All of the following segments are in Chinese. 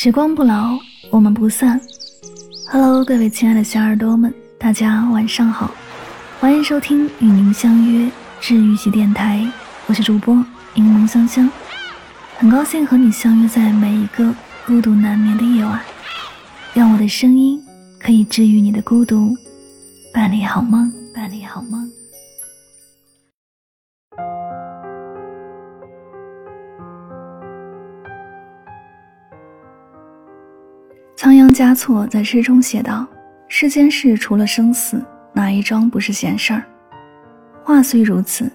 时光不老，我们不散。Hello，各位亲爱的小耳朵们，大家晚上好，欢迎收听与您相约治愈系电台，我是主播柠檬香香，很高兴和你相约在每一个孤独难眠的夜晚，让我的声音可以治愈你的孤独，伴你好梦，伴你好梦。仓央嘉措在诗中写道：“世间事除了生死，哪一桩不是闲事儿？话虽如此，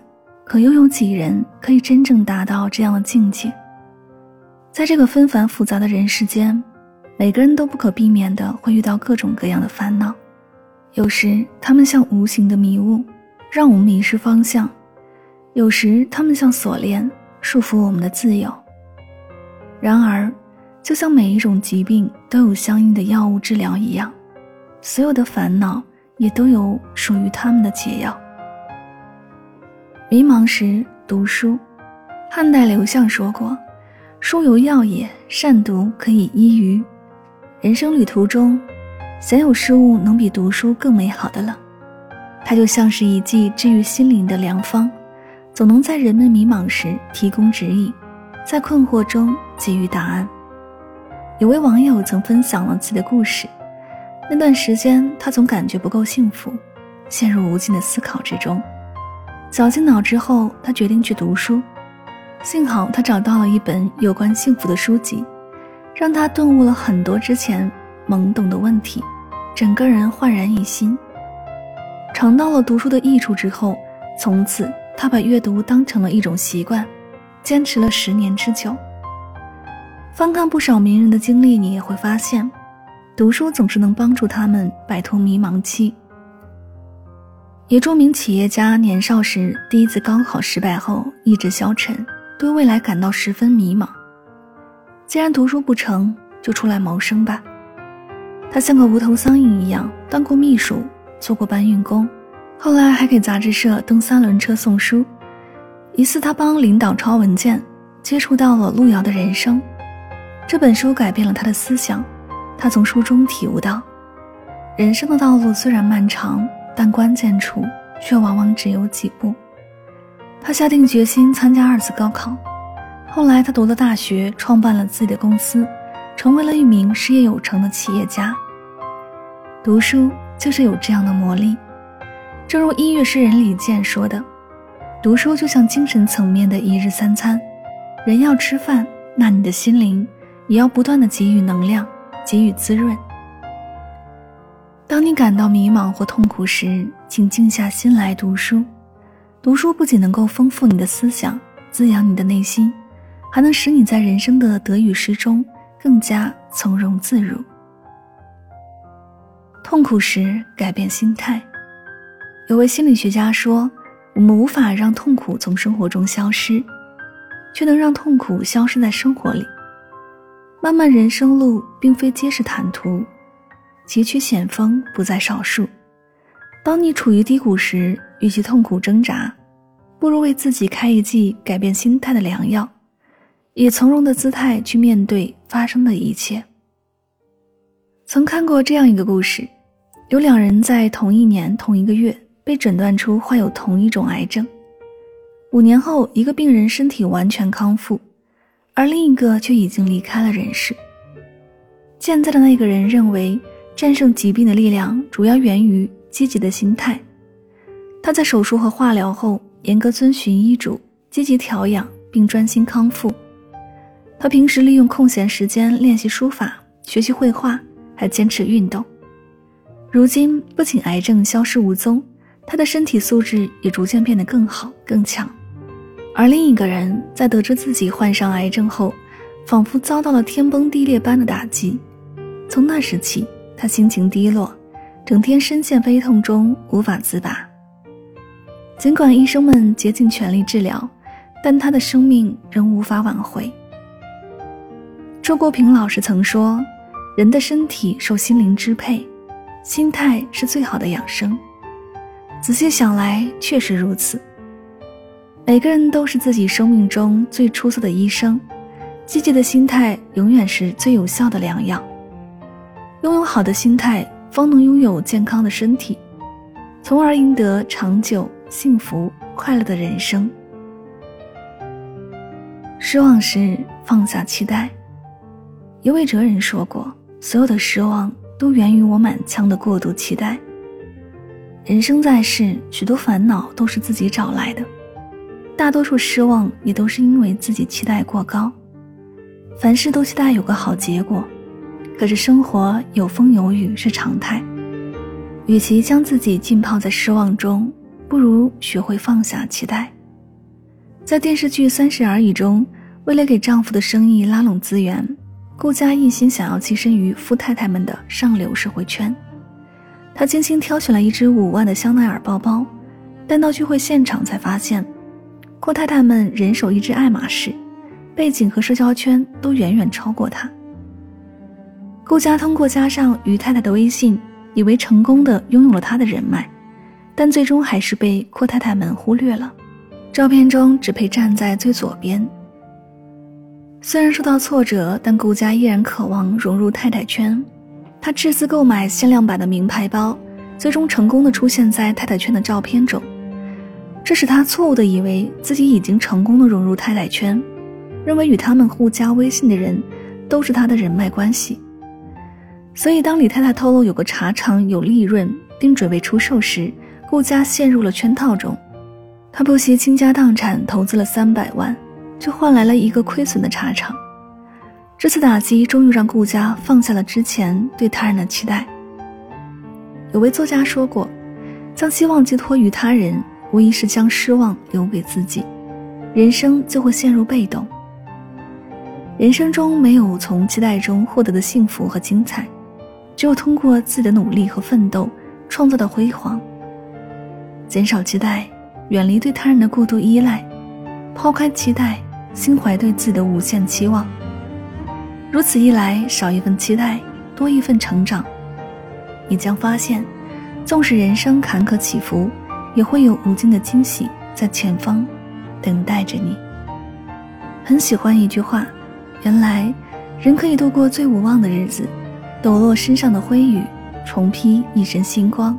可又有几人可以真正达到这样的境界？在这个纷繁复杂的人世间，每个人都不可避免的会遇到各种各样的烦恼。有时，他们像无形的迷雾，让我们迷失方向；有时，他们像锁链，束缚我们的自由。然而，就像每一种疾病都有相应的药物治疗一样，所有的烦恼也都有属于他们的解药。迷茫时读书，汉代刘向说过：“书犹药也，善读可以医愚。”人生旅途中，鲜有事物能比读书更美好的了。它就像是一剂治愈心灵的良方，总能在人们迷茫时提供指引，在困惑中给予答案。有位网友曾分享了自己的故事，那段时间他总感觉不够幸福，陷入无尽的思考之中。绞尽脑汁后，他决定去读书。幸好他找到了一本有关幸福的书籍，让他顿悟了很多之前懵懂的问题，整个人焕然一新。尝到了读书的益处之后，从此他把阅读当成了一种习惯，坚持了十年之久。翻看不少名人的经历，你也会发现，读书总是能帮助他们摆脱迷茫期。一著名企业家年少时第一次高考失败后，意志消沉，对未来感到十分迷茫。既然读书不成就出来谋生吧。他像个无头苍蝇一样当过秘书，做过搬运工，后来还给杂志社蹬三轮车送书。一次，他帮领导抄文件，接触到了路遥的人生。这本书改变了他的思想，他从书中体悟到，人生的道路虽然漫长，但关键处却往往只有几步。他下定决心参加二次高考，后来他读了大学，创办了自己的公司，成为了一名事业有成的企业家。读书就是有这样的魔力，正如音乐诗人李健说的：“读书就像精神层面的一日三餐，人要吃饭，那你的心灵。”也要不断的给予能量，给予滋润。当你感到迷茫或痛苦时，请静下心来读书。读书不仅能够丰富你的思想，滋养你的内心，还能使你在人生的得与失中更加从容自如。痛苦时改变心态。有位心理学家说：“我们无法让痛苦从生活中消失，却能让痛苦消失在生活里。”漫漫人生路，并非皆是坦途，崎岖险峰不在少数。当你处于低谷时，与其痛苦挣扎，不如为自己开一剂改变心态的良药，以从容的姿态去面对发生的一切。曾看过这样一个故事：有两人在同一年同一个月被诊断出患有同一种癌症，五年后，一个病人身体完全康复。而另一个却已经离开了人世。健在的那个人认为，战胜疾病的力量主要源于积极的心态。他在手术和化疗后，严格遵循医嘱，积极调养并专心康复。他平时利用空闲时间练习书法、学习绘画，还坚持运动。如今，不仅癌症消失无踪，他的身体素质也逐渐变得更好、更强。而另一个人在得知自己患上癌症后，仿佛遭到了天崩地裂般的打击。从那时起，他心情低落，整天深陷悲痛中无法自拔。尽管医生们竭尽全力治疗，但他的生命仍无法挽回。周国平老师曾说：“人的身体受心灵支配，心态是最好的养生。”仔细想来，确实如此。每个人都是自己生命中最出色的医生，积极的心态永远是最有效的良药。拥有好的心态，方能拥有健康的身体，从而赢得长久、幸福、快乐的人生。失望时放下期待。一位哲人说过：“所有的失望都源于我满腔的过度期待。”人生在世，许多烦恼都是自己找来的，大多数失望也都是因为自己期待过高。凡事都期待有个好结果，可是生活有风有雨是常态。与其将自己浸泡在失望中，不如学会放下期待。在电视剧《三十而已》中，为了给丈夫的生意拉拢资源，顾佳一心想要跻身于富太太们的上流社会圈。她精心挑选了一只五万的香奈儿包包，但到聚会现场才发现，阔太太们人手一只爱马仕，背景和社交圈都远远超过她。顾佳通过加上于太太的微信，以为成功的拥有了她的人脉，但最终还是被阔太太们忽略了。照片中只配站在最左边。虽然受到挫折，但顾家依然渴望融入太太圈。他斥资购买限量版的名牌包，最终成功的出现在太太圈的照片中。这使他错误的以为自己已经成功的融入太太圈，认为与他们互加微信的人都是他的人脉关系。所以，当李太太透露有个茶厂有利润，并准备出售时，顾家陷入了圈套中。他不惜倾家荡产投资了三百万，却换来了一个亏损的茶厂。这次打击终于让顾家放下了之前对他人的期待。有位作家说过：“将希望寄托于他人，无疑是将失望留给自己，人生就会陷入被动。人生中没有从期待中获得的幸福和精彩，只有通过自己的努力和奋斗创造的辉煌。减少期待。”远离对他人的过度依赖，抛开期待，心怀对自己的无限期望。如此一来，少一份期待，多一份成长。你将发现，纵使人生坎坷起伏，也会有无尽的惊喜在前方等待着你。很喜欢一句话：原来，人可以度过最无望的日子，抖落身上的灰雨，重披一身星光。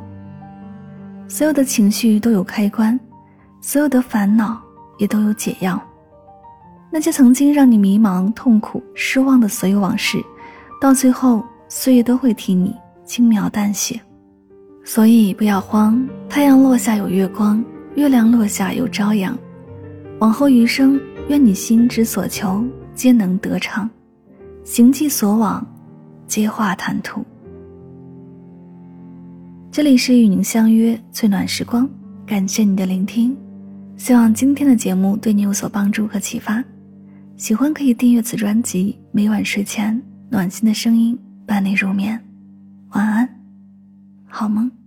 所有的情绪都有开关。所有的烦恼也都有解药。那些曾经让你迷茫、痛苦、失望的所有往事，到最后，岁月都会替你轻描淡写。所以不要慌，太阳落下有月光，月亮落下有朝阳。往后余生，愿你心之所求皆能得偿，行迹所往，皆化坦途。这里是与您相约最暖时光，感谢你的聆听。希望今天的节目对你有所帮助和启发，喜欢可以订阅此专辑。每晚睡前，暖心的声音伴你入眠，晚安，好梦。